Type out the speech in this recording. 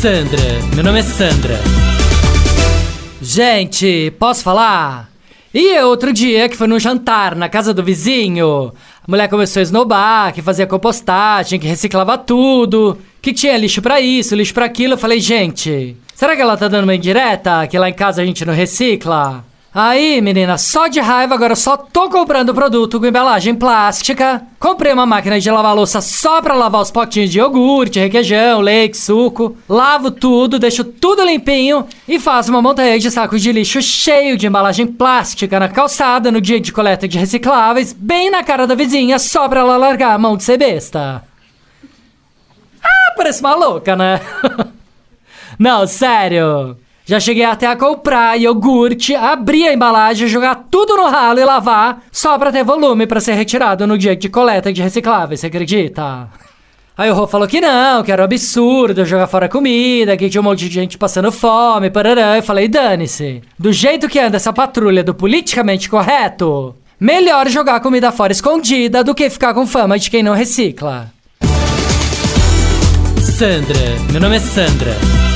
Sandra, meu nome é Sandra. Gente, posso falar? E outro dia que foi num jantar na casa do vizinho, a mulher começou a esnobar, que fazia compostagem, que reciclava tudo, que tinha lixo pra isso, lixo pra aquilo. Eu falei, gente, será que ela tá dando uma indireta? Que lá em casa a gente não recicla? Aí, menina, só de raiva agora eu só tô comprando produto com embalagem plástica. Comprei uma máquina de lavar louça só pra lavar os potinhos de iogurte, requeijão, leite, suco. Lavo tudo, deixo tudo limpinho e faço uma montanha de sacos de lixo cheio de embalagem plástica na calçada no dia de coleta de recicláveis, bem na cara da vizinha, só pra ela largar a mão de ser besta. Ah, parece uma louca, né? Não, sério. Já cheguei até a comprar iogurte, abrir a embalagem, jogar tudo no ralo e lavar, só pra ter volume pra ser retirado no dia de coleta de recicláveis, você acredita? Aí o Rô falou que não, que era um absurdo jogar fora comida, que tinha um monte de gente passando fome, parará. Eu falei, dane-se. Do jeito que anda essa patrulha do politicamente correto, melhor jogar comida fora escondida do que ficar com fama de quem não recicla. Sandra, meu nome é Sandra.